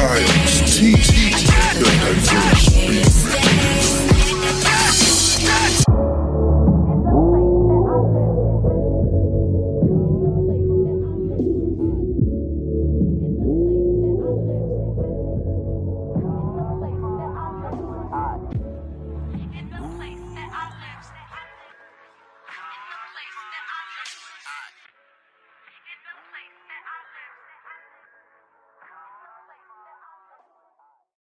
styles, teach the diverse